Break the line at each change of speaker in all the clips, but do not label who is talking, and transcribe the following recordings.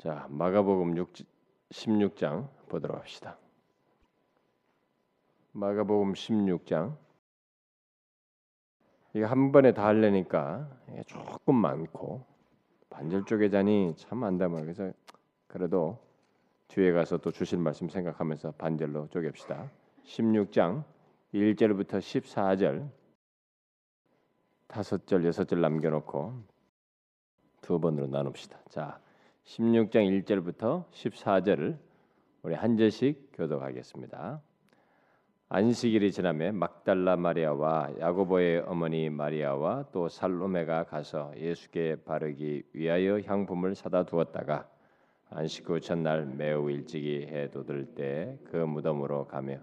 자, 마가복음 6, 16장 보도록 합시다. 마가복음 16장 이게 한 번에 다 하려니까 조금 많고 반절 쪼개자니 참 안다면 그래서 그래도 뒤에 가서 또 주실 말씀 생각하면서 반절로 쪼갭시다. 16장 1절부터 14절 다섯 절 여섯 절 남겨놓고 두 번으로 나눕시다. 자, 16장 1절부터 14절을 우리 한 절씩 교독하겠습니다. 안식일이 지나매 막달라 마리아와 야고보의 어머니 마리아와 또 살로메가 가서 예수께 바르기 위하여 향품을 사다 두었다가 안식 후 첫날 매우 일찍이 해 돋을 때 그 무덤으로 가며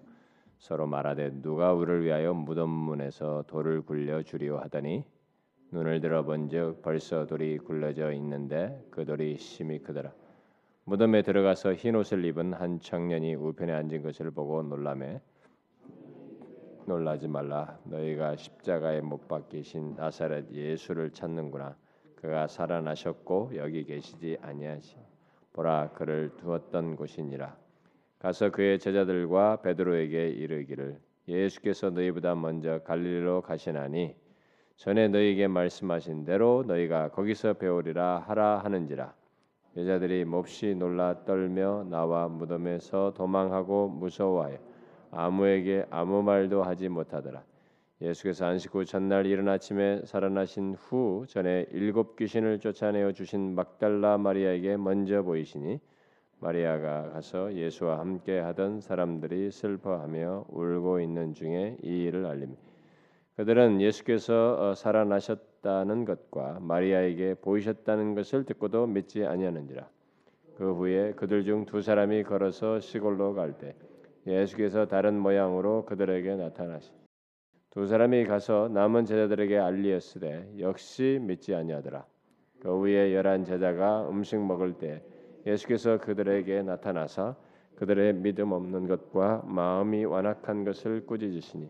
서로 말하되 누가 우리를 위하여 무덤 문에서 돌을 굴려 주리오 하더니 눈을 들어본즉 벌써 돌이 굴러져 있는데 그 돌이 심히 크더라. 무덤에 들어가서 흰 옷을 입은 한 청년이 우편에 앉은 것을 보고 놀라매 놀라지 말라. 너희가 십자가에 못 박히신 나사렛 예수를 찾는구나. 그가 살아나셨고 여기 계시지 아니하시. 보라 그를 두었던 곳이니라. 가서 그의 제자들과 베드로에게 이르기를 예수께서 너희보다 먼저 갈릴리로 가시나니 전에 너희에게 말씀하신 대로 너희가 거기서 배우리라 하라 하는지라 여자들이 몹시 놀라 떨며 나와 무덤에서 도망하고 무서워하여 아무에게 아무 말도 하지 못하더라. 예수께서 안식 후 전날 이른 아침에 살아나신 후 전에 일곱 귀신을 쫓아내어 주신 막달라 마리아에게 먼저 보이시니 마리아가 가서 예수와 함께 하던 사람들이 슬퍼하며 울고 있는 중에 이 일을 알림이 그들은 예수께서 어, 살아나셨다는 것과 마리아에게 보이셨다는 것을 듣고도 믿지 아니하는지라 그 후에 그들 중 두 사람이 걸어서 시골로 갈 때 예수께서 다른 모양으로 그들에게 나타나시. 두 사람이 가서 남은 제자들에게 알리었으되 역시 믿지 아니하더라. 그 후에 열한 제자가 음식 먹을 때 예수께서 그들에게 나타나사 그들의 믿음 없는 것과 마음이 완악한 것을 꾸짖으시니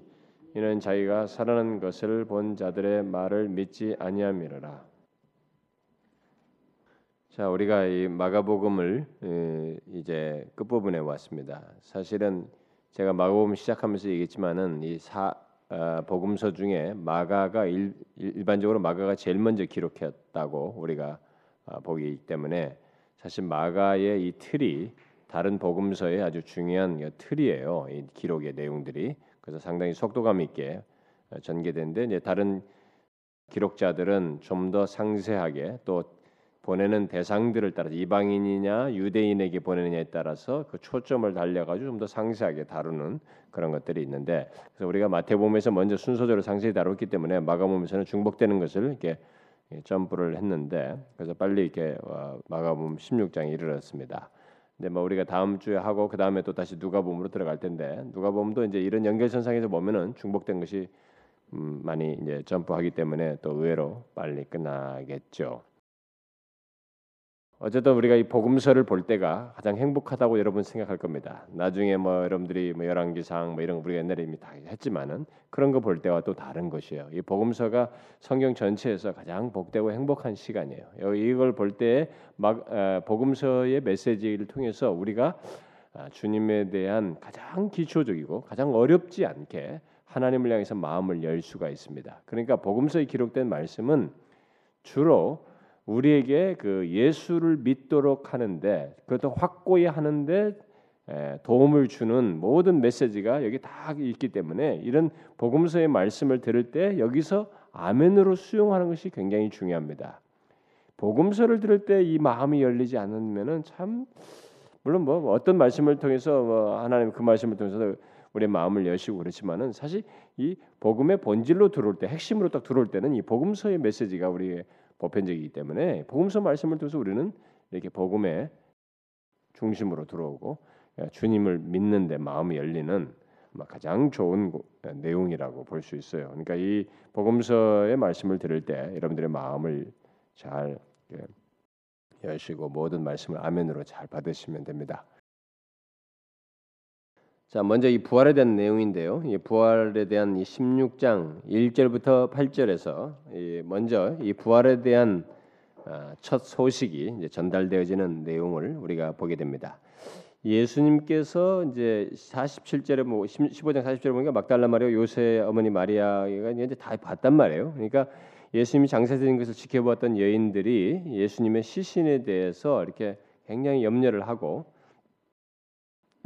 이는 자기가 살아난 것을 본 자들의 말을 믿지 아니함이라. 자, 우리가 이 마가복음을 이제 끝부분에 왔습니다. 사실은 제가 마가복음 시작하면서 얘기했지만은 이 사, 어, 복음서 중에 마가가 일, 반적으로 마가가 제일 먼저 기록했다고 우리가 어, 보기 때문에 사실 마가의 이 틀이 다른 복음서의 아주 중요한 틀이에요. 이 기록의 내용들이 그래서 상당히 속도감 있게 어, 전개된데 이제 다른 기록자들은 좀 더 상세하게 또 보내는 대상들을 따라서 이방인이냐 유대인에게 보내느냐에 따라서 그 초점을 달려가지고 좀 더 상세하게 다루는 그런 것들이 있는데 그래서 우리가 마태복음에서 먼저 순서대로 상세히 다뤘기 때문에 마가복음에서는 중복되는 것을 이렇게 점프를 했는데 그래서 빨리 이렇게 어, 마가복음 16장에 이르렀습니다. 근데 뭐 우리가 다음 주에 하고 그 다음에 또 다시 누가복음으로 들어갈 텐데 누가복음도 이제 이런 연결선상에서 보면은 중복된 것이 음, 많이 이제 점프하기 때문에 또 의외로 빨리 끝나겠죠. 어쨌든 우리가 이 복음서를 볼 때가 가장 행복하다고 여러분 생각할 겁니다. 나중에 뭐 여러분들이 뭐 열왕기상 뭐 이런 거 우리가 옛날에 이미 다 했지만은 그런 거 볼 때와 또 다른 것이에요. 이 복음서가 성경 전체에서 가장 복되고 행복한 시간이에요. 이걸 볼때막 복음서의 메시지를 통해서 우리가 아, 주님에 대한 가장 기초적이고 가장 어렵지 않게 하나님을 향해서 마음을 열 수가 있습니다. 그러니까 복음서에 기록된 말씀은 주로 우리에게 그 예수를 믿도록 하는데 그것도 확고히 하는데 도움을 주는 모든 메시지가 여기 다 있기 때문에 이런 복음서의 말씀을 들을 때 여기서 아멘으로 수용하는 것이 굉장히 중요합니다. 복음서를 들을 때 이 마음이 열리지 않으면은 참 물론 뭐 어떤 말씀을 통해서 뭐 하나님 그 말씀을 통해서 우리의 마음을 여시고 그렇지만은 사실 이 복음의 본질로 들어올 때 핵심으로 딱 들어올 때는 이 복음서의 메시지가 우리의 보편적이기 때문에 복음서 말씀을 통해서 우리는 이렇게 복음의 중심으로 들어오고 예, 주님을 믿는데 마음이 열리는 가장 좋은 내용이라고 볼 수 있어요. 그러니까 이 복음서의 말씀을 들을 때 여러분들의 마음을 잘 여시고 모든 말씀을 아멘으로 잘 받으시면 됩니다. 자, 먼저 이 부활에 대한 내용인데요. 이 부활에 대한 이 16장 1절부터 8절에서 이 먼저 이 부활에 대한 아, 첫 소식이 이제 전달되어지는 내용을 우리가 보게 됩니다. 예수님께서 이제 47절에 뭐 15장 40절에 보니까 막달라 마리아 요새 어머니 마리아가 이제 다 봤단 말이에요. 그러니까 예수님이 장사되는 것을 지켜보았던 여인들이 예수님의 시신에 대해서 이렇게 굉장히 염려를 하고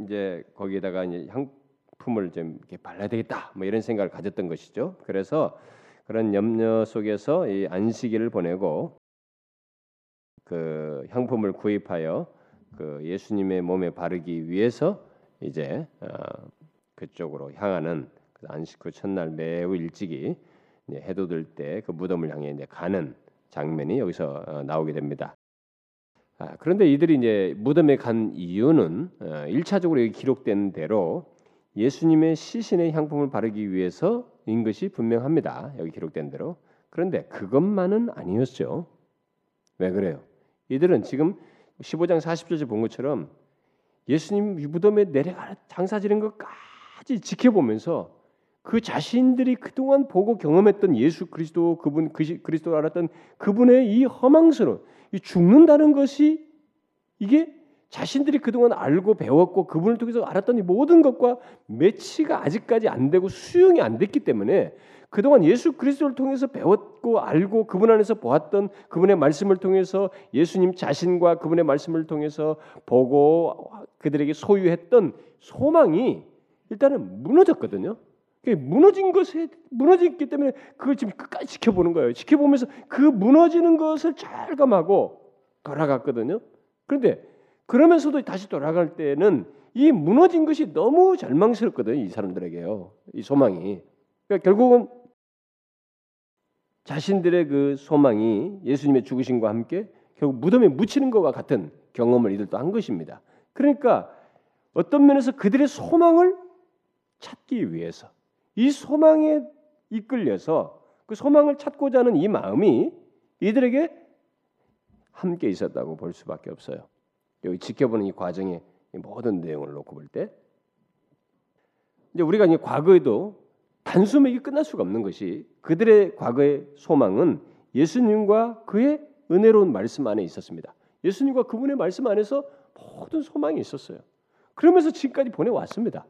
이제 거기에다가 이제 향품을 좀 이렇게 발라야 되겠다 뭐 이런 생각을 가졌던 것이죠. 그래서 그런 염려 속에서 이 안식일을 보내고 그 향품을 구입하여 그 예수님의 몸에 바르기 위해서 이제 어, 그쪽으로 향하는 그 안식 그 첫날 매우 일찍이 들때그 무덤을 향해 이제 가는 장면이 여기서 어, 나오게 됩니다. 아, 그런데 이들이 이제 무덤에 간 이유는 어, 일차적으로 기록된 대로 예수님의 시신의 향품을 바르기 위해서인 것이 분명합니다. 여기 기록된 대로. 그런데 그것만은 아니었죠. 왜 그래요? 이들은 지금 15장 40절에 본 것처럼 예수님 무덤에 내려가 장사 지는 것까지 지켜보면서 그 자신들이 그동안 보고 경험했던 예수 그리스도 그분 그리스도를 알았던 그분의 이 허망스러운 이 죽는다는 것이 이게 자신들이 그동안 알고 배웠고 그분을 통해서 알았던 이 모든 것과 매치가 아직까지 안 되고 수용이 안 됐기 때문에 그동안 예수 그리스도를 통해서 배웠고 알고 그분 안에서 보았던 그분의 말씀을 통해서 예수님 자신과 그분의 말씀을 통해서 보고 그들에게 소유했던 소망이 일단은 무너졌거든요. 무너진 것에 무너졌기 때문에 그걸 지금 끝까지 지켜보는 거예요. 지켜보면서 그 무너지는 것을 절감하고 돌아갔거든요. 그런데 그러면서도 다시 돌아갈 때는 이 무너진 것이 너무 절망스럽거든요. 이 사람들에게요. 이 소망이. 그러니까 결국은 자신들의 그 소망이 예수님의 죽으심과 함께 결국 무덤에 묻히는 것과 같은 경험을 이들도 한 것입니다. 그러니까 어떤 면에서 그들의 소망을 찾기 위해서 이 소망에 이끌려서 그 소망을 찾고자 하는 이 마음이 이들에게 함께 있었다고 볼 수밖에 없어요. 여기 지켜보는 이 과정의 모든 내용을 놓고 볼 때, 이제 우리가 이 과거에도 단숨에 끝날 수가 없는 것이 그들의 과거의 소망은 예수님과 그의 은혜로운 말씀 안에 있었습니다. 예수님과 그분의 말씀 안에서 모든 소망이 있었어요. 그러면서 지금까지 보내왔습니다.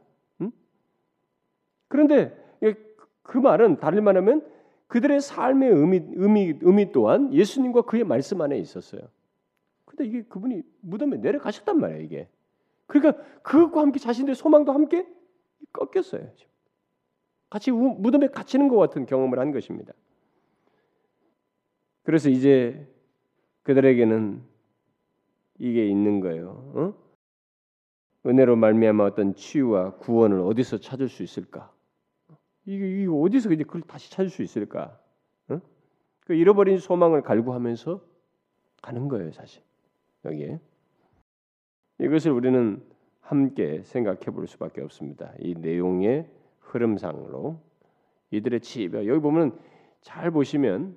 그런데 그 말은 다를 말하면 그들의 삶의 의미, 의미, 의미 또한 예수님과 그의 말씀 안에 있었어요. 근데 이게 그분이 무덤에 내려가셨단 말이에요, 이게. 그러니까 그것과 함께 자신들의 소망도 함께 꺾였어요. 같이 무덤에 갇히는 것 같은 경험을 한 것입니다. 그래서 이제 그들에게는 이게 있는 거예요. 어? 은혜로 말미암아 어떤 치유와 구원을 어디서 찾을 수 있을까? 이게, 어디서 이제 그걸 다시 찾을 수 있을까? 어? 그 잃어버린 소망을 갈구하면서 가는 거예요, 사실. 여기에 이것을 우리는 함께 생각해 볼 수밖에 없습니다. 이 내용의 흐름상으로 이들의 치입 여기 보면 잘 보시면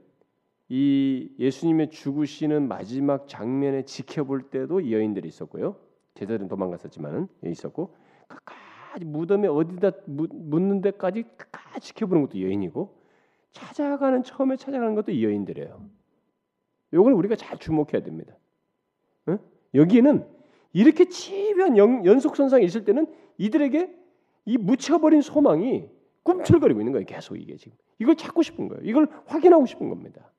이 예수님의 죽으시는 마지막 장면에 지켜볼 때도 이 여인들이 있었고요. 제자들은 도망갔었지만은 있었고 끝까지 무덤에 어디다 묻는 데까지 끝까지 지켜보는 것도 여인이고 찾아가는 처음에 찾아가는 것도 이 여인들이에요. 이걸 우리가 잘 주목해야 됩니다. 응? 여기에는 이렇게 치밀한 연속 선상에 있을 때는 이들에게 이 묻혀버린 소망이 꿈틀거리고 있는 거예요. 계속 이게 지금 이걸 찾고 싶은 거예요. 이걸 확인하고 싶은 겁니다.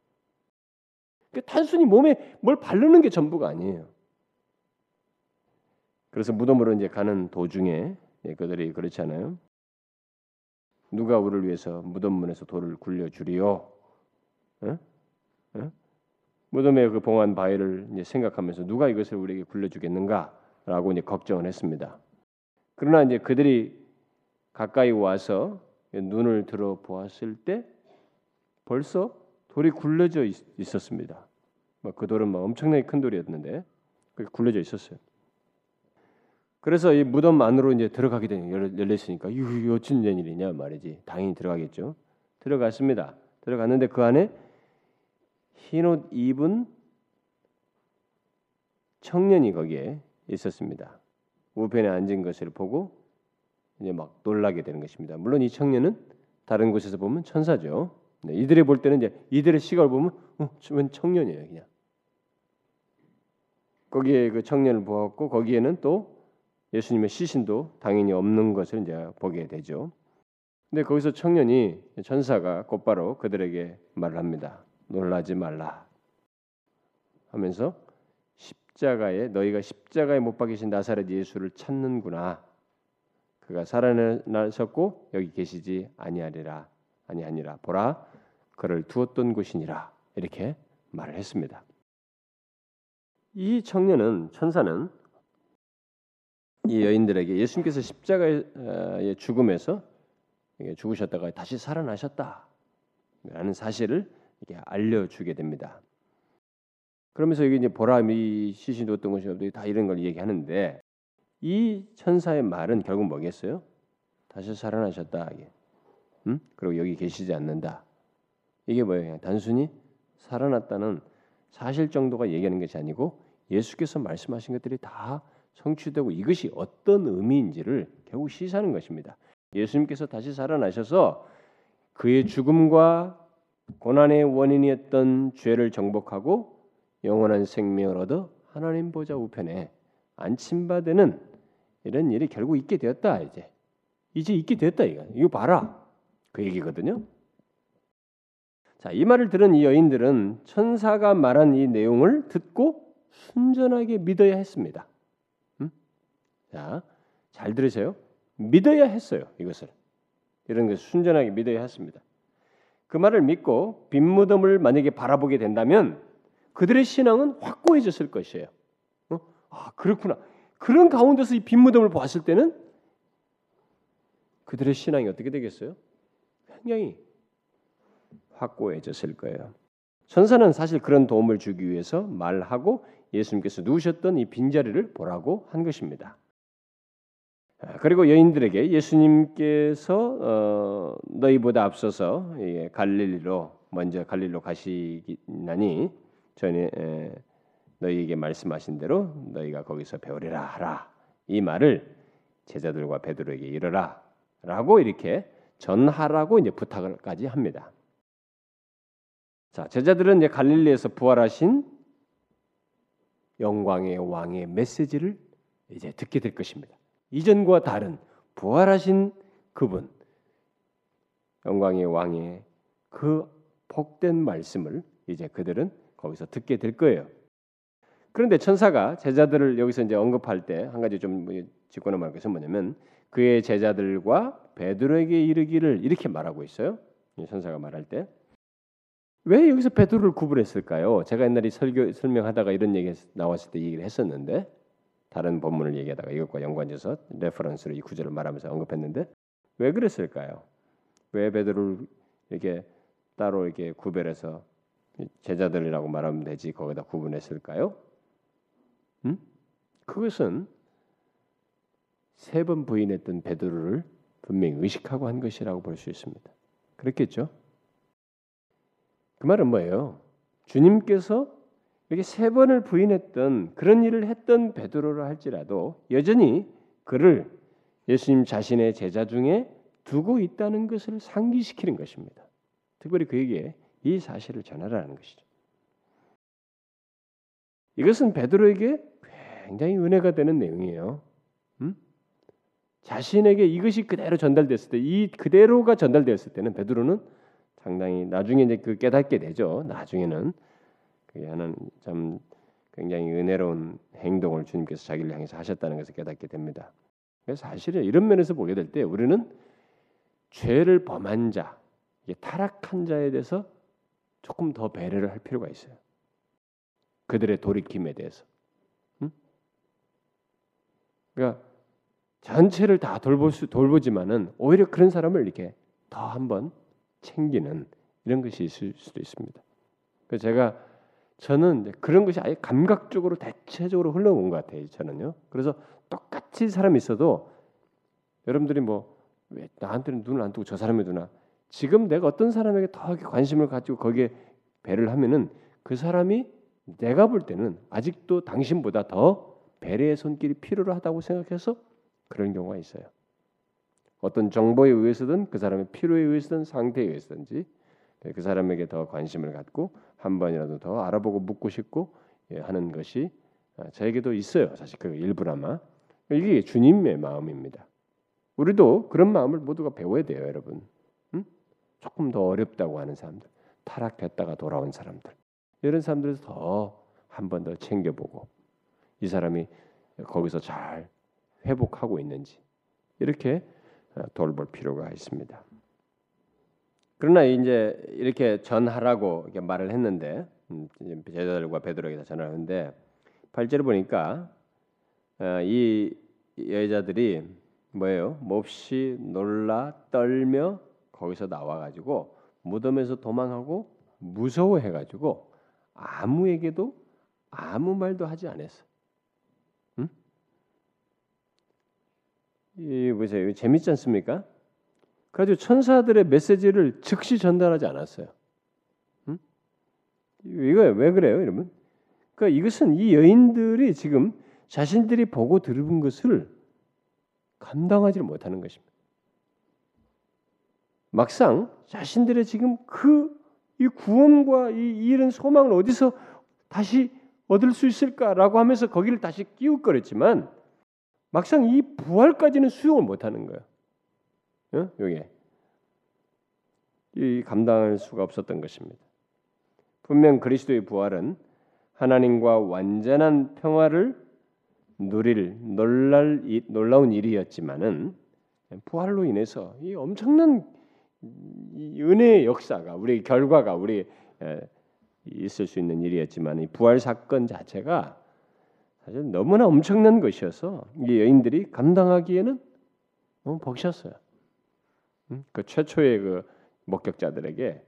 그러니까 단순히 몸에 뭘 바르는 게 전부가 아니에요. 그래서 무덤으로 이제 가는 도중에 예, 그들이 그렇지 않아요? 누가 우리를 위해서 무덤 문에서 돌을 굴려 주리요? 어? 어? 무덤의 그 봉한 바위를 이제 생각하면서 누가 이것을 우리에게 굴려 주겠는가라고 이제 걱정을 했습니다. 그러나 이제 그들이 가까이 와서 눈을 들어 보았을 때 벌써 돌이 굴려져 있, 었습니다그 돌은 막 엄청나게 큰 돌이었는데 굴려져 있었어요. 그래서 이 무덤 안으로 이제 들어가게 되는 열려 있으니까 이거 어쩐 일이냐 말이지. 당연히 들어가겠죠. 들어갔습니다. 들어갔는데 그 안에 흰옷 입은 청년이 거기에 있었습니다. 우편에 앉은 것을 보고 이제 막 놀라게 되는 것입니다. 물론 이 청년은 다른 곳에서 보면 천사죠. 네, 이들이 볼 때는 이제 이들의 시각을 보면 어, 웬 청년이에요, 그냥. 거기에 그 청년을 보았고 거기에는 또 예수님의 시신도 당연히 없는 것을 이제 보게 되죠. 근데 거기서 청년이 천사가 곧바로 그들에게 말을 합니다. 놀라지 말라 하면서 십자가에 너희가 십자가에 못 박히신 나사렛 예수를 찾는구나. 그가 살아나셨고 여기 계시지 아니하리라 아니하니라 보라 그를 두었던 곳이니라 이렇게 말을 했습니다. 이 청년은 천사는 이 여인들에게 예수님께서 십자가의 죽음에서 죽으셨다가 다시 살아나셨다라는 사실을 이렇게 알려주게 됩니다. 그러면서 여기 이제 보람이 시신도 어떤 것이 다 이런 걸 얘기하는데 이 천사의 말은 결국 뭐겠어요? 다시 살아나셨다. 음? 그리고 여기 계시지 않는다. 이게 뭐예요? 단순히 살아났다는 사실 정도가 얘기하는 것이 아니고 예수께서 말씀하신 것들이 다 성취되고 이것이 어떤 의미인지를 결국 시사하는 것입니다. 예수님께서 다시 살아나셔서 그의 죽음과 고난의 원인이었던 죄를 정복하고 영원한 생명을 얻어 하나님 보좌 우편에 안침받는 이런 일이 결국 있게 되었다 이제 이제 있게 됐다 이거 이거 봐라 그 얘기거든요. 자, 이 말을 들은 이 여인들은 천사가 말한 이 내용을 듣고 순전하게 믿어야 했습니다. 음? 자, 잘 들으세요. 믿어야 했어요. 이것을 이런 것을 순전하게 믿어야 했습니다. 그 말을 믿고 빈 무덤을 만약에 바라보게 된다면 그들의 신앙은 확고해졌을 것이에요. 어? 아 그렇구나. 그런 가운데서 이 빈 무덤을 보았을 때는 그들의 신앙이 어떻게 되겠어요? 굉장히 확고해졌을 거예요. 천사는 사실 그런 도움을 주기 위해서 말하고 예수님께서 누우셨던 이 빈자리를 보라고 한 것입니다. 아, 그리고 여인들에게 예수님께서 어, 너희보다 앞서서 갈릴리로 먼저 갈릴로 가시나니 전에 에, 너희에게 말씀하신 대로 너희가 거기서 배우리라 하라 이 말을 제자들과 베드로에게 이르라라고 이렇게 전하라고 이제 부탁을까지 합니다. 자, 제자들은 이제 갈릴리에서 부활하신 영광의 왕의 메시지를 이제 듣게 될 것입니다. 이전과 다른 부활하신 그분 영광의 왕의 그 복된 말씀을 이제 그들은 거기서 듣게 될 거예요. 그런데 천사가 제자들을 여기서 이제 언급할 때 한 가지 좀뭐 짚고 넘어갈 것은 뭐냐면 그의 제자들과 베드로에게 이르기를 이렇게 말하고 있어요. 천사가 말할 때 왜 여기서 베드로를 구분했을까요? 제가 옛날에 설교 설명하다가 이런 얘기 나왔을 때 얘기를 했었는데 다른 본문을 얘기하다가 이것과 연관져서 reference로 이 구절을 말하면서 언급했는데 왜 그랬을까요? 왜 베드로를 이렇게 따로 이렇게 구별해서 제자들이라고 말하면 되지 거기다 구분했을까요? 음? 그것은 세 번 부인했던 베드로를 분명히 의식하고 한 것이라고 볼 수 있습니다. 그렇겠죠? 그 말은 뭐예요? 주님께서 이렇게 세 번을 부인했던 그런 일을 했던 베드로를 할지라도 여전히 그를 예수님 자신의 제자 중에 두고 있다는 것을 상기시키는 것입니다. 특별히 그에게 이 사실을 전하라는 것이죠. 이것은 베드로에게 굉장히 은혜가 되는 내용이에요. 음? 자신에게 이것이 그대로 전달됐을 때, 이 그대로가 전달되었을 때는 베드로는 상당히 나중에 이제 그 깨닫게 되죠. 나중에는 하는 참 굉장히 은혜로운 행동을 주님께서 자기를 향해서 하셨다는 것을 깨닫게 됩니다. 사실은 이런 면에서 보게 될 때 우리는 죄를 범한 자, 타락한 자에 대해서 조금 더 배려를 할 필요가 있어요. 그들의 돌이킴에 대해서. 응? 그러니까 전체를 다 돌볼 수 돌보지만은 오히려 그런 사람을 이렇게 더 한번 챙기는 이런 것이 있을 수도 있습니다. 그래서 제가 저는 그런 것이 아예 감각적으로 대체적으로 흘러온 것 같아요. 저는요. 그래서 똑같이 사람이 있어도 여러분들이 뭐 왜 나한테는 눈을 안 뜨고 저 사람의 누나 지금 내가 어떤 사람에게 더 관심을 가지고 거기에 배를 하면은 그 사람이 내가 볼 때는 아직도 당신보다 더 배려의 손길이 필요로 하다고 생각해서 그런 경우가 있어요. 어떤 정보에 의해서든 그 사람의 필요에 의해서든 상태에 의해서든지 그 사람에게 더 관심을 갖고 한 번이라도 더 알아보고 묻고 싶고 예, 하는 것이 아, 저에게도 있어요. 사실 그 일부나마 이게 주님의 마음입니다. 우리도 그런 마음을 모두가 배워야 돼요, 여러분. 응? 조금 더 어렵다고 하는 사람들, 타락했다가 돌아온 사람들, 이런 사람들에서 더 한 번 더 챙겨보고 이 사람이 거기서 잘 회복하고 있는지 이렇게 어, 돌볼 필요가 있습니다. 그러나 이제 이렇게 전하라고 이렇게 말을 했는데 음, 제자들과 베드로에게 전하는데 8절을 보니까 어, 이 여자들이 뭐예요? 몹시 놀라 떨며 거기서 나와 가지고 무덤에서 도망하고 무서워해 가지고 아무에게도 아무 말도 하지 않았어. 응? 이 보세요. 재밌지 않습니까? 그래가지고 천사들의 메시지를 즉시 전달하지 않았어요. 응? 이거 왜 그래요, 여러분? 그러니까 이것은 이 여인들이 지금 자신들이 보고 들은 것을 감당하지 못하는 것입니다. 막상 자신들의 지금 그 이 구원과 이 이런 소망을 어디서 다시 얻을 수 있을까라고 하면서 거기를 다시 끼웃거렸지만 막상 이 부활까지는 수용을 못하는 거예요. 어? 요게 이 감당할 수가 없었던 것입니다. 분명 그리스도의 부활은 하나님과 완전한 평화를 누릴 놀랄 놀라운 일이었지만은 부활로 인해서 이 엄청난 은혜의 역사가 우리 결과가 우리 있을 수 있는 일이었지만 이 부활 사건 자체가 사실 너무나 엄청난 것이어서 이 여인들이 감당하기에는 너무 벅셨어요. 그 최초의 그 목격자들에게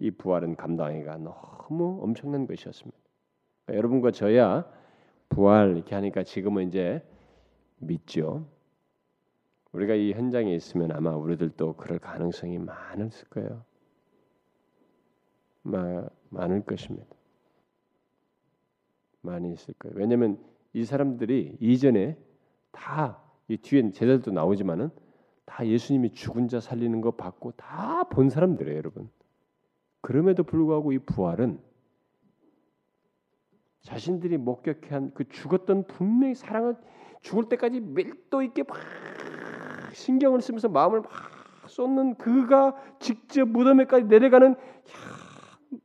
이 부활은 감당하기가 너무 엄청난 것이었습니다. 그러니까 여러분과 저야 부활 이렇게 하니까 지금은 이제 믿죠. 우리가 이 현장에 있으면 아마 우리들도 그럴 가능성이 많을 거예요. 많을 것입니다. 많이 있을 거예요. 왜냐하면 이 사람들이 이전에 다 이 뒤에 제자들도 나오지만은 다 예수님이 죽은 자 살리는 거 받고 다 본 사람들이에요, 여러분. 그럼에도 불구하고 이 부활은 자신들이 목격한 그 죽었던 분명히 사랑을 죽을 때까지 밀도 있게 막 신경을 쓰면서 마음을 막 쏟는 그가 직접 무덤에까지 내려가는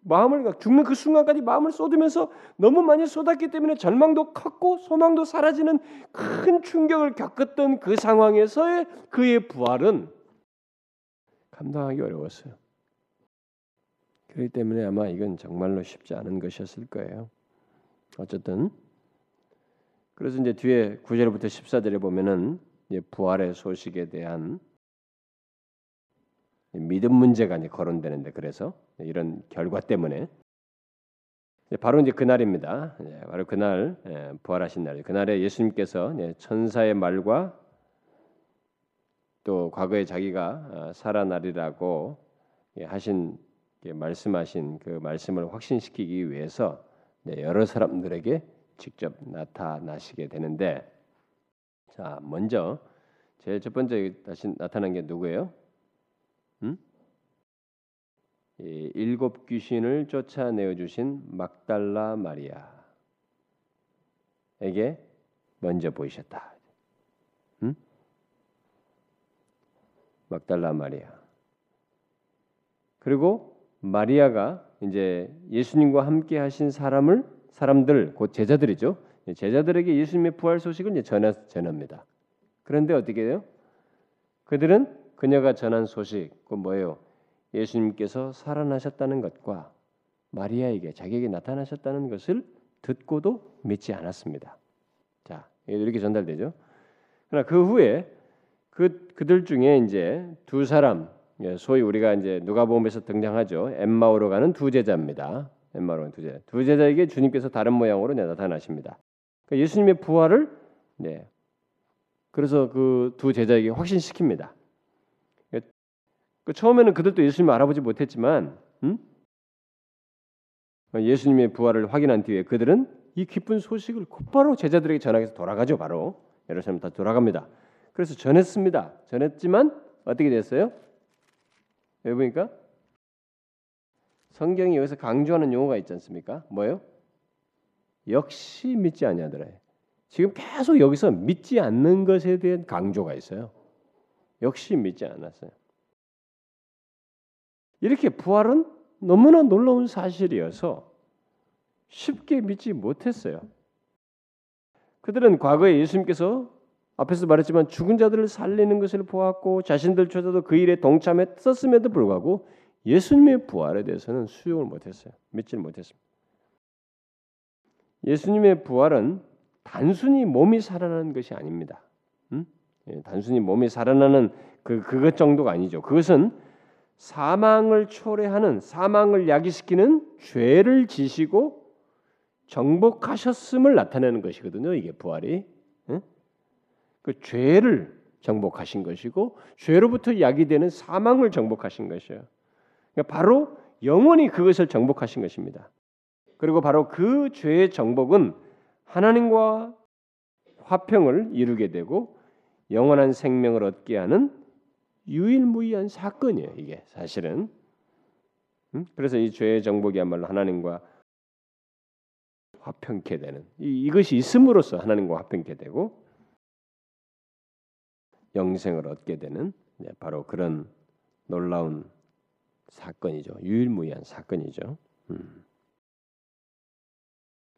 마음을 죽는 그 순간까지 마음을 쏟으면서 너무 많이 쏟았기 때문에 절망도 컸고 소망도 사라지는 큰 충격을 겪었던 그 상황에서의 그의 부활은 감당하기 어려웠어요. 그렇기 때문에 아마 이건 정말로 쉽지 않은 것이었을 거예요. 어쨌든 그래서 이제 뒤에 9절부터 14절에 보면은 부활의 소식에 대한 믿음 문제가 이제 거론되는데 그래서 이런 결과 때문에 바로 이제 그날입니다. 바로 그날 부활하신 날. 그날에 예수님께서 천사의 말과 또 과거에 자기가 어, 살아나리라고 하신 말씀하신 그 말씀을 확신시키기 위해서 여러 사람들에게 직접 나타나시게 되는데 자 먼저 제일 첫 번째 다시 나타난 게 누구예요? 음? 일곱 귀신을 쫓아내어 주신 막달라 마리아에게 먼저 보이셨다. 음? 막달라 마리아. 그리고 마리아가 이제 예수님과 함께 하신 사람을 사람들 곧 제자들이죠. 제자들에게 예수님의 부활 소식을 이제 전하, 전합니다. 그런데 어떻게 돼요? 그들은 그녀가 전한 소식, 그 뭐예요? 예수님께서 살아나셨다는 것과 마리아에게 자기에게 나타나셨다는 것을 듣고도 믿지 않았습니다. 자, 이렇게 전달되죠. 그러나 그 후에 그 그들 중에 이제 두 사람, 예, 소위 우리가 이제 누가복음에서 등장하죠. 엠마오로 가는 두 제자입니다. 엠마오로 두 제자. 두 제자에게 주님께서 다른 모양으로 나타나십니다. 그러니까 예수님의 부활을 네. 그래서 그 두 제자에게 확신시킵니다. 그 처음에는 그들도 예수님을 알아보지 못했지만 음? 예수님의 부활을 확인한 뒤에 그들은 이 기쁜 소식을 곧바로 제자들에게 전하해서 돌아가죠. 바로 예루살렘 다 돌아갑니다. 그래서 전했습니다. 전했지만 어떻게 됐어요? 여기 보니까 성경이 여기서 강조하는 용어가 있지 않습니까? 뭐요? 역시 믿지 아니하더라. 지금 계속 여기서 믿지 않는 것에 대한 강조가 있어요. 역시 믿지 않았어요. 이렇게 부활은 너무나 놀라운 사실이어서 쉽게 믿지 못했어요. 그들은 과거에 예수님께서 앞에서 말했지만 죽은 자들을 살리는 것을 보았고 자신들조차도 그 일에 동참했었음에도 불구하고 예수님의 부활에 대해서는 수용을 못했어요. 믿지를 못했습니다. 예수님의 부활은 단순히 몸이 살아나는 것이 아닙니다. 음? 예, 단순히 몸이 살아나는 그 그것 정도가 아니죠. 그것은 사망을 초래하는 사망을 야기시키는 죄를 지시고 정복하셨음을 나타내는 것이거든요. 이게 부활이 응? 그 죄를 정복하신 것이고 죄로부터 야기되는 사망을 정복하신 것이에요. 그러니까 바로 영원히 그것을 정복하신 것입니다. 그리고 바로 그 죄의 정복은 하나님과 화평을 이루게 되고 영원한 생명을 얻게 하는 유일무이한 사건이에요. 이게 사실은. 그래서 이 죄의 정복이야말로 하나님과 화평케 되는 이, 것이 있음으로써 하나님과 화평케 되고 영생을 얻게 되는 네, 바로 그런 놀라운 사건이죠. 유일무이한 사건이죠. 음.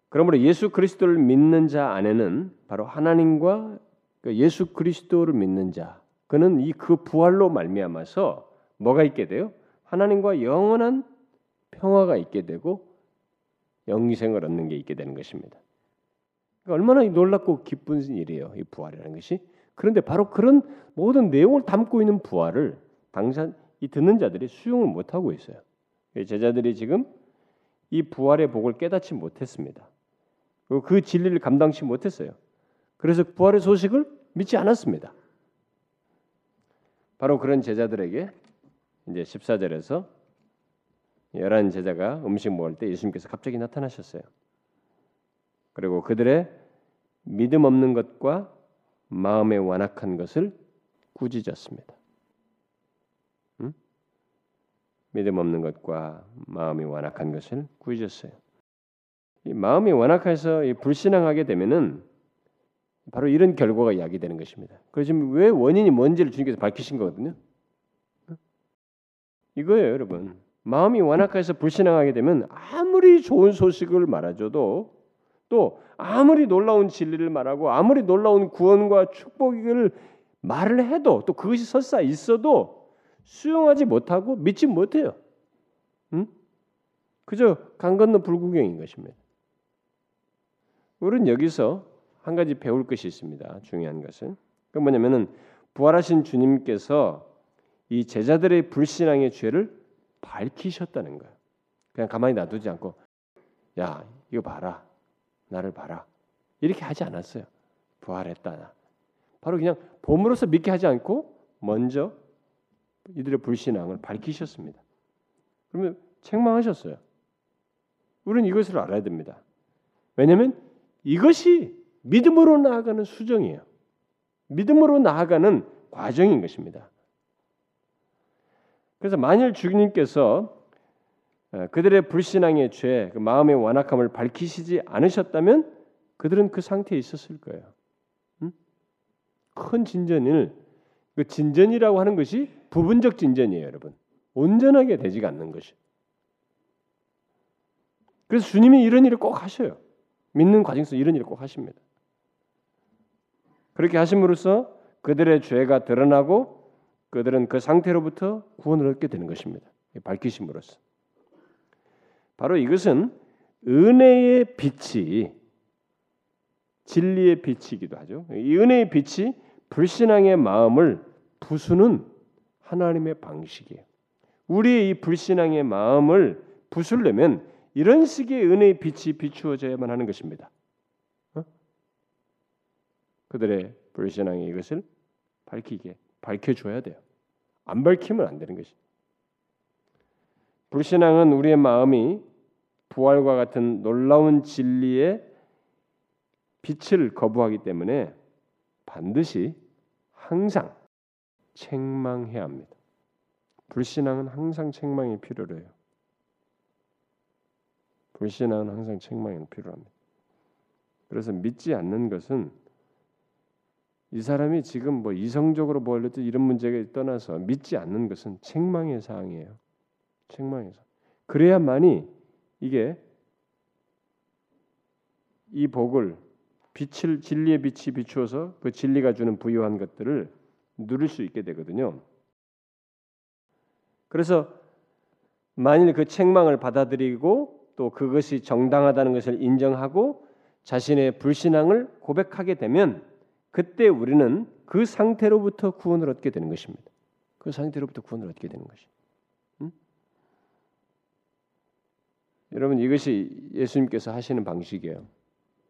그러므로 예수 그리스도를 믿는 자 안에는 바로 하나님과 그 예수 그리스도를 믿는 자 그는 이 그 부활로 말미암아서 뭐가 있게 돼요? 하나님과 영원한 평화가 있게 되고 영생을 얻는 게 있게 되는 것입니다. 그러니까 얼마나 놀랍고 기쁜 일이에요, 이 부활이라는 것이. 그런데 바로 그런 모든 내용을 담고 있는 부활을 당사 이 듣는 자들이 수용을 못 하고 있어요. 제자들이 지금 이 부활의 복을 깨닫지 못했습니다. 그 진리를 감당치 못했어요. 그래서 부활의 소식을 믿지 않았습니다. 바로 그런 제자들에게 이제 14절에서 열한 제자가 음식 먹을 때 예수님께서 갑자기 나타나셨어요. 그리고 그들의 믿음 없는 것과 마음에 완악한 것을 꾸짖었습니다. 음? 믿음 없는 것과 마음이 완악한 것을 꾸짖었어요. 이 마음이 완악해서 불신앙하게 되면은 바로 이런 결과가 야기되는 것입니다. 그래서 지금 왜 원인이 뭔지를 주님께서 밝히신 거거든요. 이거예요, 여러분. 마음이 완악해서 불신앙하게 되면 아무리 좋은 소식을 말해줘도 또 아무리 놀라운 진리를 말하고 아무리 놀라운 구원과 축복을 말을 해도 또 그것이 설사 있어도 수용하지 못하고 믿지 못해요. 응? 그저 강 건너 불구경인 것입니다. 우리는 여기서 한 가지 배울 것이 있습니다. 중요한 것은 그 뭐냐면은 부활하신 주님께서 이 제자들의 불신앙의 죄를 밝히셨다는 거예요. 그냥 가만히 놔두지 않고 야 이거 봐라 나를 봐라 이렇게 하지 않았어요. 부활했다. 바로 그냥 봄으로서 믿게 하지 않고 먼저 이들의 불신앙을 밝히셨습니다. 그러면 책망하셨어요. 우리는 이것을 알아야 됩니다. 왜냐하면 이것이 믿음으로 나아가는 수정이에요. 믿음으로 나아가는 과정인 것입니다. 그래서 만일 주님께서 어, 그들의 불신앙의 죄, 그 마음의 완악함을 밝히시지 않으셨다면 그들은 그 상태에 있었을 거예요. 음? 큰 진전을 그 진전이라고 하는 것이 부분적 진전이에요, 여러분. 온전하게 되지가 않는 것이. 그래서 주님이 이런 일을 꼭 하셔요. 믿는 과정 에서 이런 일을 꼭 하십니다. 그렇게 하심으로써 그들의 죄가 드러나고 그들은 그 상태로부터 구원을 얻게 되는 것입니다. 밝히심으로써. 바로 이것은 은혜의 빛이 진리의 빛이기도 하죠. 이 은혜의 빛이 불신앙의 마음을 부수는 하나님의 방식이에요. 우리의 이 불신앙의 마음을 부수려면 이런 식의 은혜의 빛이 비추어져야만 하는 것입니다. 어? 그들의 불신앙의 이것을 밝히게 밝혀줘야 돼요. 안 밝히면 안 되는 것이. 불신앙은 우리의 마음이 부활과 같은 놀라운 진리의 빛을 거부하기 때문에 반드시 항상 책망해야 합니다. 불신앙은 항상 책망이 필요해요. 불신앙은 항상 책망이 필요합니다.
그래서 믿지 않는 것은 이 사람이 지금 뭐 이성적으로 뭘 했든 이런 문제가 떠나서 믿지 않는 것은 책망의 사항이에요. 책망에서 그래야만이 이게 이 복을 빛을 진리의 빛이 비추어서 그 진리가 주는 부유한 것들을 누릴 수 있게 되거든요. 그래서 만일 그 책망을 받아들이고 또 그것이 정당하다는 것을 인정하고 자신의 불신앙을 고백하게 되면 그때 우리는 그 상태로부터 구원을 얻게 되는 것입니다. 그 상태로부터 구원을 얻게 되는 것이. 음? 여러분 이것이 예수님께서 하시는 방식이에요.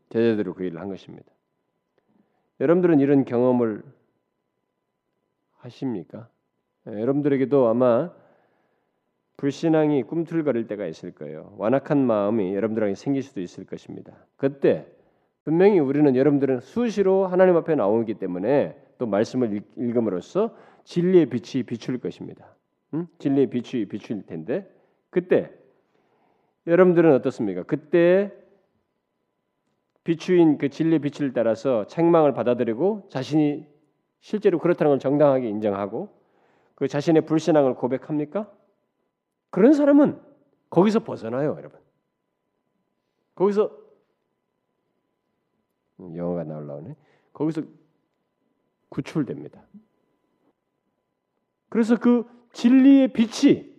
제자대로 그 일을 한 것입니다. 여러분들은 이런 경험을 하십니까? 예, 여러분들에게도 아마 불신앙이 꿈틀거릴 때가 있을 거예요. 완악한 마음이 여러분들에게 생길 수도 있을 것입니다. 그때 분명히 우리는 여러분들은 수시로 하나님 앞에 나오기 때문에 또 말씀을 읽음으로써 진리의 빛이 비출 것입니다. 응? 진리의 빛이 비출 텐데 그때 여러분들은 어떻습니까? 그때 비추인 그 진리의 빛을 따라서 책망을 받아들이고 자신이 실제로 그렇다는 걸 정당하게 인정하고 그 자신의 불신앙을 고백합니까? 그런 사람은 거기서 벗어나요, 여러분. 거기서 음, 영어가 나올라오네. 거기서 구출됩니다. 그래서 그 진리의 빛이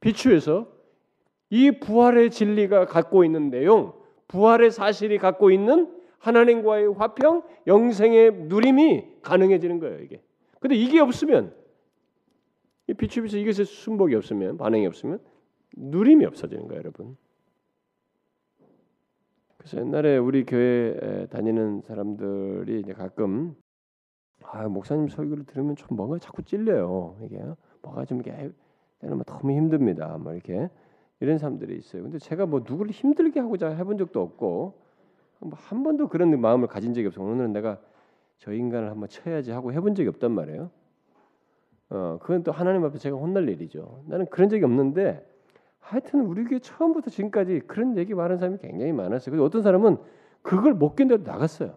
비추에서 이 부활의 진리가 갖고 있는 내용, 부활의 사실이 갖고 있는 하나님과의 화평, 영생의 누림이 가능해지는 거예요, 이게. 근데 이게 없으면 이 비춰 이것에 순복이 없으면 반응이 없으면 누림이 없어지는 거예요, 여러분. 그래서 옛날에 우리 교회 다니는 사람들이 이제 가끔 아 목사님 설교를 들으면 좀 뭔가 자꾸 찔려요. 이게 뭐가 좀 이게 때는 뭐 너무 힘듭니다. 뭐 이렇게 이런 사람들이 있어요. 근데 제가 뭐 누구를 힘들게 하고자 해본 적도 없고 뭐한 번도 그런 마음을 가진 적이 없어. 오늘은 내가 저 인간을 한번 쳐야지 하고 해본 적이 없단 말이에요. 어 그건 또 하나님 앞에 제가 혼날 일이죠. 나는 그런 적이 없는데 하여튼 우리 교회 처음부터 지금까지 그런 얘기 많은 사람이 굉장히 많았어요. 그래서 어떤 사람은 그걸 못 견뎌 나갔어요.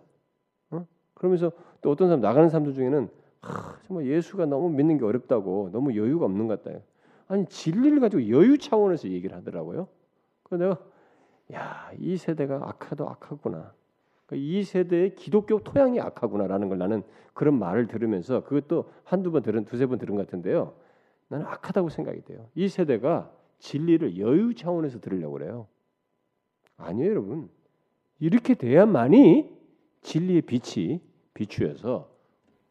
어? 그러면서 또 어떤 사람 나가는 사람들 중에는 하, 정말 예수가 너무 믿는 게 어렵다고 너무 여유가 없는 것 같다. 아니 진리를 가지고 여유 차원에서 얘기를 하더라고요. 그래서 내가 야이 세대가 악하도 악하구나. 그러니까 이 세대의 기독교 토양이 악하구나라는 걸 나는 그런 말을 들으면서 그것도 한두 번 들은 두세 번 들은 것 같은데요. 나는 악하다고 생각이 돼요. 이 세대가 진리를 여유 차원에서 들으려고 그래요. 아니에요, 여러분. 이렇게 돼야만이 진리의 빛이 비추어서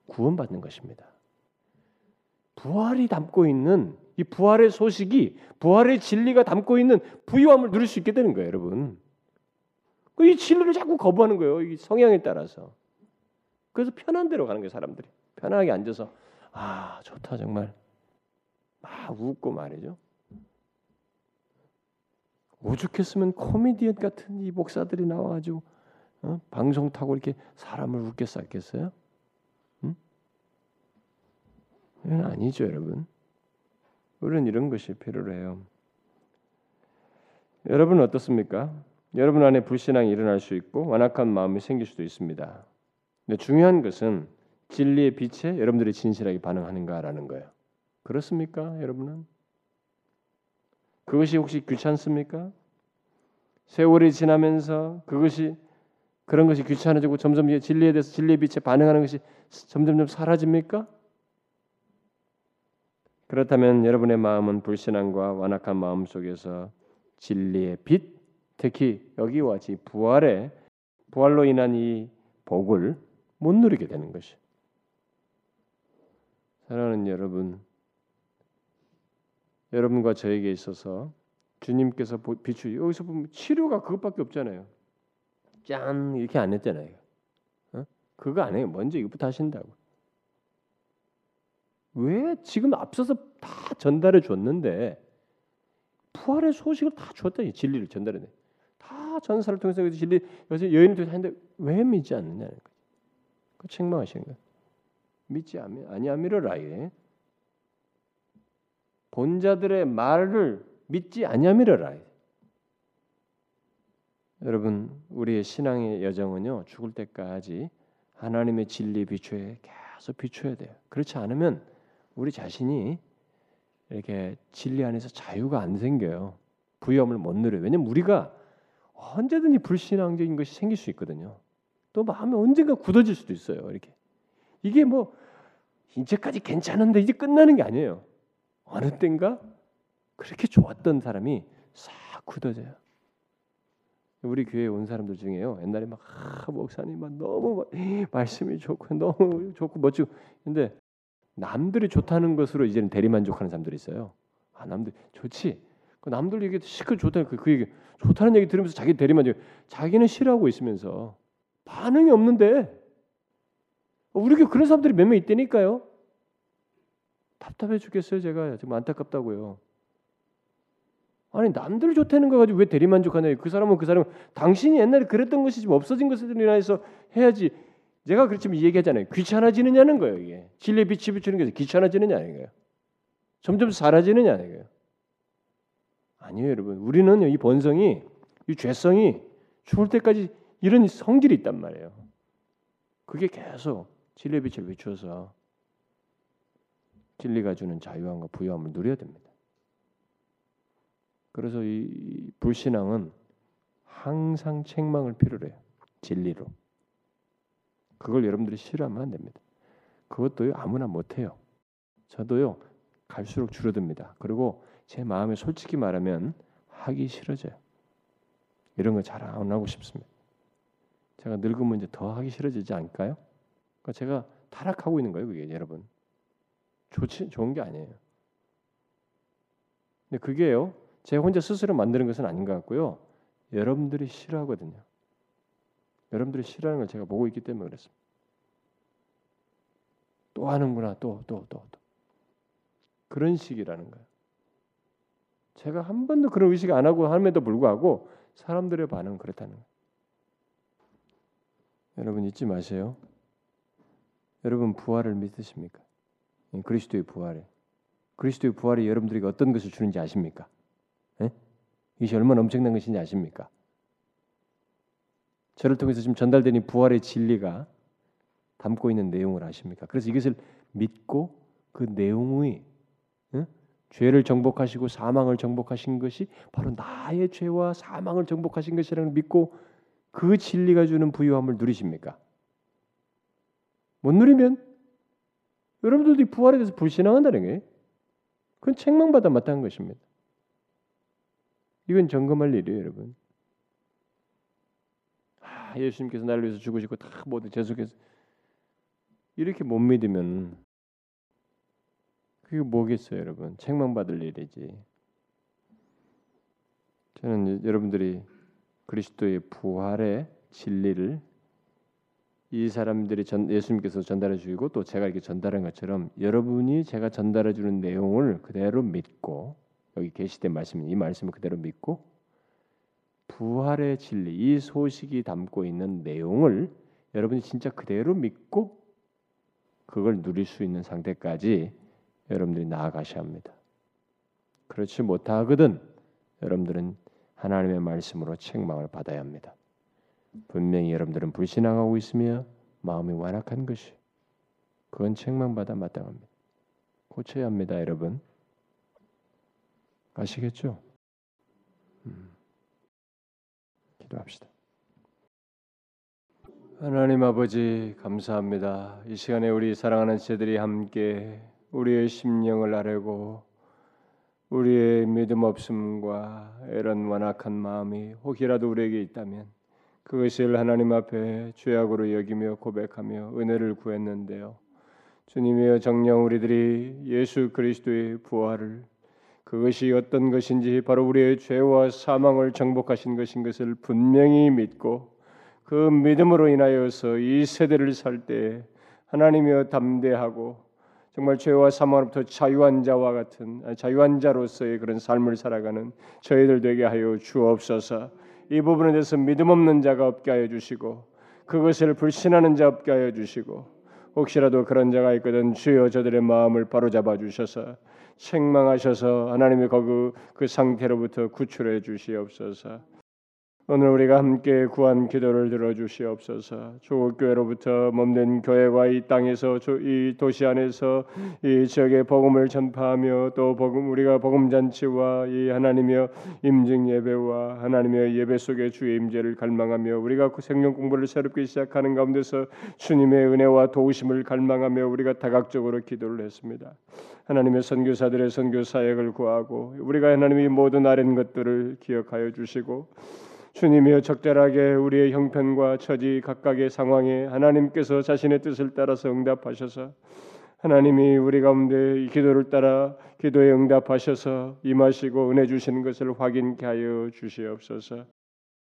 구원받는 것입니다. 부활이 담고 있는 이 부활의 소식이 부활의 진리가 담고 있는 부유함을 누릴 수 있게 되는 거예요, 여러분. 그이 진리를 자꾸 거부하는 거예요. 이 성향에 따라서. 그래서 편한 대로 가는 거예요, 사람들이. 편하게 앉아서 아, 좋다 정말. 막 웃고 말이죠. 오죽했으면 코미디언 같은 이 목사들이 나와가지고 어? 방송 타고 이렇게 사람을 웃게 쌌겠어요? 응? 이건 아니죠, 여러분. 우리는 이런 것이 필요로 해요. 여러분 어떻습니까? 여러분 안에 불신앙이 일어날 수 있고 완악한 마음이 생길 수도 있습니다. 근데 중요한 것은 진리의 빛에 여러분들이 진실하게 반응하는가라는 거예요. 그렇습니까, 여러분은? 그것이 혹시 귀찮습니까? 세월이 지나면서 그것이 그런 것이 귀찮아지고 점점 진리에 대해서 진리의 빛에 반응하는 것이 점점점 사라집니까? 그렇다면 여러분의 마음은 불신앙과 완악한 마음 속에서 진리의 빛, 특히 여기와 같이 부활의 부활로 인한 이 복을 못 누리게 되는 것이. 사랑하는 여러분, 여러분과 저에게 있어서 주님께서 비추 여기서 보면 치료가 그것밖에 없잖아요. 짠 이렇게 안 했잖아요. 어? 그거 안 해요. 먼저 이것부터 하신다고. 왜 지금 앞서서 다 전달해 줬는데 부활의 소식을 다 줬다 이 진리를 전달해 다 전사를 통해서 진리 여기서 여인을 통해서 했는데 왜 믿지 않느냐는 거죠. 그 책망하시는 거예요. 믿지 아니함이라 이게 본자들의 말을 믿지 아니함이라 여러분 우리의 신앙의 여정은요 죽을 때까지 하나님의 진리 비추에 계속 비춰야 돼요. 그렇지 않으면 우리 자신이 이렇게 진리 안에서 자유가 안 생겨요. 부여함을 못 누려요. 왜냐면 우리가 언제든지 불신앙적인 것이 생길 수 있거든요. 또 마음이 언젠가 굳어질 수도 있어요. 이렇게 이게 뭐 이제까지 괜찮은데 이제 끝나는 게 아니에요. 어느 땐가 그렇게 좋았던 사람이 싹 굳어져요. 우리 교회에 온 사람들 중에요. 옛날에 막 아, 목사님 막 너무 말씀이 좋고 너무 좋고 멋지고 근데 남들이 좋다는 것으로 이제는 대리만족하는 사람들이 있어요. 아 남들 좋지. 그 남들 얘기 시크 좋다 그, 그 얘기 좋다는 얘기 들으면서 자기 대리만족 자기는 싫어하고 있으면서 반응이 없는데 우리 교회 그런 사람들이 몇 명 있다니까요. 답답해 죽겠어요 제가 지금 안타깝다고요. 아니 남들 좋다는 거 가지고 왜 대리만족하냐? 그 사람은 그 사람 당신이 옛날에 그랬던 것이 지금 없어진 것을 인해서 해야지. 제가 그렇지만 얘기하잖아요. 귀찮아지느냐는 거예요 이게 진리 빛이 비추는 게 귀찮아지느냐는 거예요. 점점 사라지느냐는 거예요. 아니에요 여러분. 우리는 이 본성이 이 죄성이 죽을 때까지 이런 성질이 있단 말이에요. 그게 계속 진리의 빛을 비추어서 진리가 주는 자유함과 부유함을 누려야 됩니다. 그래서 이 불신앙은 항상 책망을 필요로 해요. 진리로. 그걸 여러분들이 싫어하면 안 됩니다. 그것도 아무나 못해요. 저도요 갈수록 줄어듭니다. 그리고 제 마음에 솔직히 말하면 하기 싫어져요. 이런 거 잘 안 하고 싶습니다. 제가 늙으면 이제 더 하기 싫어지지 않을까요? 그러니까 제가 타락하고 있는 거예요, 그게 여러분. 좋지 좋은 게 아니에요. 근데 그게요. 제가 혼자 스스로 만드는 것은 아닌 것 같고요. 여러분들이 싫어하거든요. 여러분들이 싫어하는 걸 제가 보고 있기 때문에 그렇습니다. 또 하는구나, 또, 또, 또, 또. 그런 식이라는 거예요. 제가 한 번도 그런 의식 안 하고 함에도 불구하고 사람들의 반응은 그렇다는 거예요. 여러분 잊지 마세요. 여러분 부활을 믿으십니까? 그리스도의 부활에 그리스도의 부활이 여러분들에게 어떤 것을 주는지 아십니까? 예? 이것이 얼마나 엄청난 것인지 아십니까? 저를 통해서 지금 전달되는 부활의 진리가 담고 있는 내용을 아십니까? 그래서 이것을 믿고 그 내용의 예? 죄를 정복하시고 사망을 정복하신 것이 바로 나의 죄와 사망을 정복하신 것이라는 믿고 그 진리가 주는 부유함을 누리십니까? 못 누리면 여러분들이 부활에 대해서 불신앙한다는 게 그건 책망받아 마땅한 것입니다. 이건 점검할 일이에요, 여러분. 아, 예수님께서 나를 위해서 죽으시고 다 모두 재속해서 이렇게 못 믿으면 그게 뭐겠어요, 여러분? 책망받을 일이지. 저는 여러분들이 그리스도의 부활의 진리를 이 사람들이 전, 예수님께서 전달해 주시고 또 제가 이렇게 전달한 것처럼 여러분이 제가 전달해 주는 내용을 그대로 믿고 여기 계시된 말씀 이 말씀을 그대로 믿고 부활의 진리 이 소식이 담고 있는 내용을 여러분이 진짜 그대로 믿고 그걸 누릴 수 있는 상태까지 여러분들이 나아가셔야 합니다. 그렇지 못하거든 여러분들은 하나님의 말씀으로 책망을 받아야 합니다. 분명히 여러분들은 불신앙하고 있으며 마음이 완악한 것이 그건 책망받아 마땅합니다. 고쳐야 합니다, 여러분. 아시겠죠? 음. 기도합시다. 하나님 아버지 감사합니다. 이 시간에 우리 사랑하는 제들이 함께 우리의 심령을 아뢰고 우리의 믿음 없음과 이런 완악한 마음이 혹이라도 우리에게 있다면 그것을 하나님 앞에 죄악으로 여기며 고백하며 은혜를 구했는데요. 주님이여 정녕 우리들이 예수 그리스도의 부활을 그것이 어떤 것인지 바로 우리의 죄와 사망을 정복하신 것인 것을 분명히 믿고 그 믿음으로 인하여서 이 세대를 살때 하나님이여 담대하고 정말 죄와 사망으로부터 자유한 자와 같은 자유한 자로서의 그런 삶을 살아가는 저희들 되게 하여 주옵소서. 이 부분에 대해서 믿음 없는 자가 없게 하여 주시고 그것을 불신하는 자 없게 하여 주시고 혹시라도 그런 자가 있거든 주여 저들의 마음을 바로잡아 주셔서 책망하셔서 하나님의 그, 그 상태로부터 구출해 주시옵소서. 오늘 우리가 함께 구한 기도를 들어주시옵소서. 조국 교회로부터 몸된 교회와 이 땅에서 이 도시 안에서 이 지역의 복음을 전파하며 또 복음 우리가 복음 잔치와 이 하나님의 임증 예배와 하나님의 예배 속에 주의 임재를 갈망하며 우리가 그 생명 공부를 새롭게 시작하는 가운데서 주님의 은혜와 도우심을 갈망하며 우리가 다각적으로 기도를 했습니다. 하나님의 선교사들의 선교 사역을 구하고 우리가 하나님이 모든 아랜 것들을 기억하여 주시고 주님이여 적절하게 우리의 형편과 처지 각각의 상황에 하나님께서 자신의 뜻을 따라서 응답하셔서 하나님이 우리 가운데 이 기도를 따라 기도에 응답하셔서 임하시고 은혜 주시는 것을 확인케 하여 주시옵소서.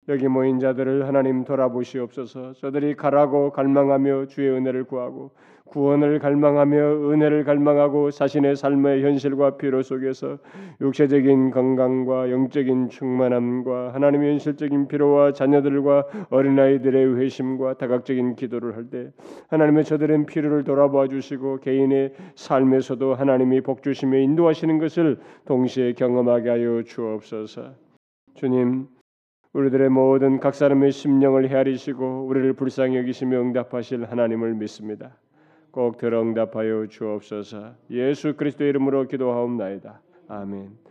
여기 모인 자들을 하나님 돌아보시옵소서. 저들이 가라고 갈망하며 주의 은혜를 구하고 구원을 갈망하며 은혜를 갈망하고 자신의 삶의 현실과 필요 속에서 육체적인 건강과 영적인 충만함과 하나님의 현실적인 필요와 자녀들과 어린아이들의 회심과 다각적인 기도를 할 때 하나님의 저들의 필요를 돌아봐 주시고 개인의 삶에서도 하나님이 복 주시며 인도하시는 것을 동시에 경험하게 하여 주옵소서. 주님 우리들의 모든 각 사람의 심령을 헤아리시고 우리를 불쌍히 여기시며 응답하실 하나님을 믿습니다. 꼭 들어 응답하여 주옵소서. 예수 그리스도의 이름으로 기도하옵나이다. 아멘.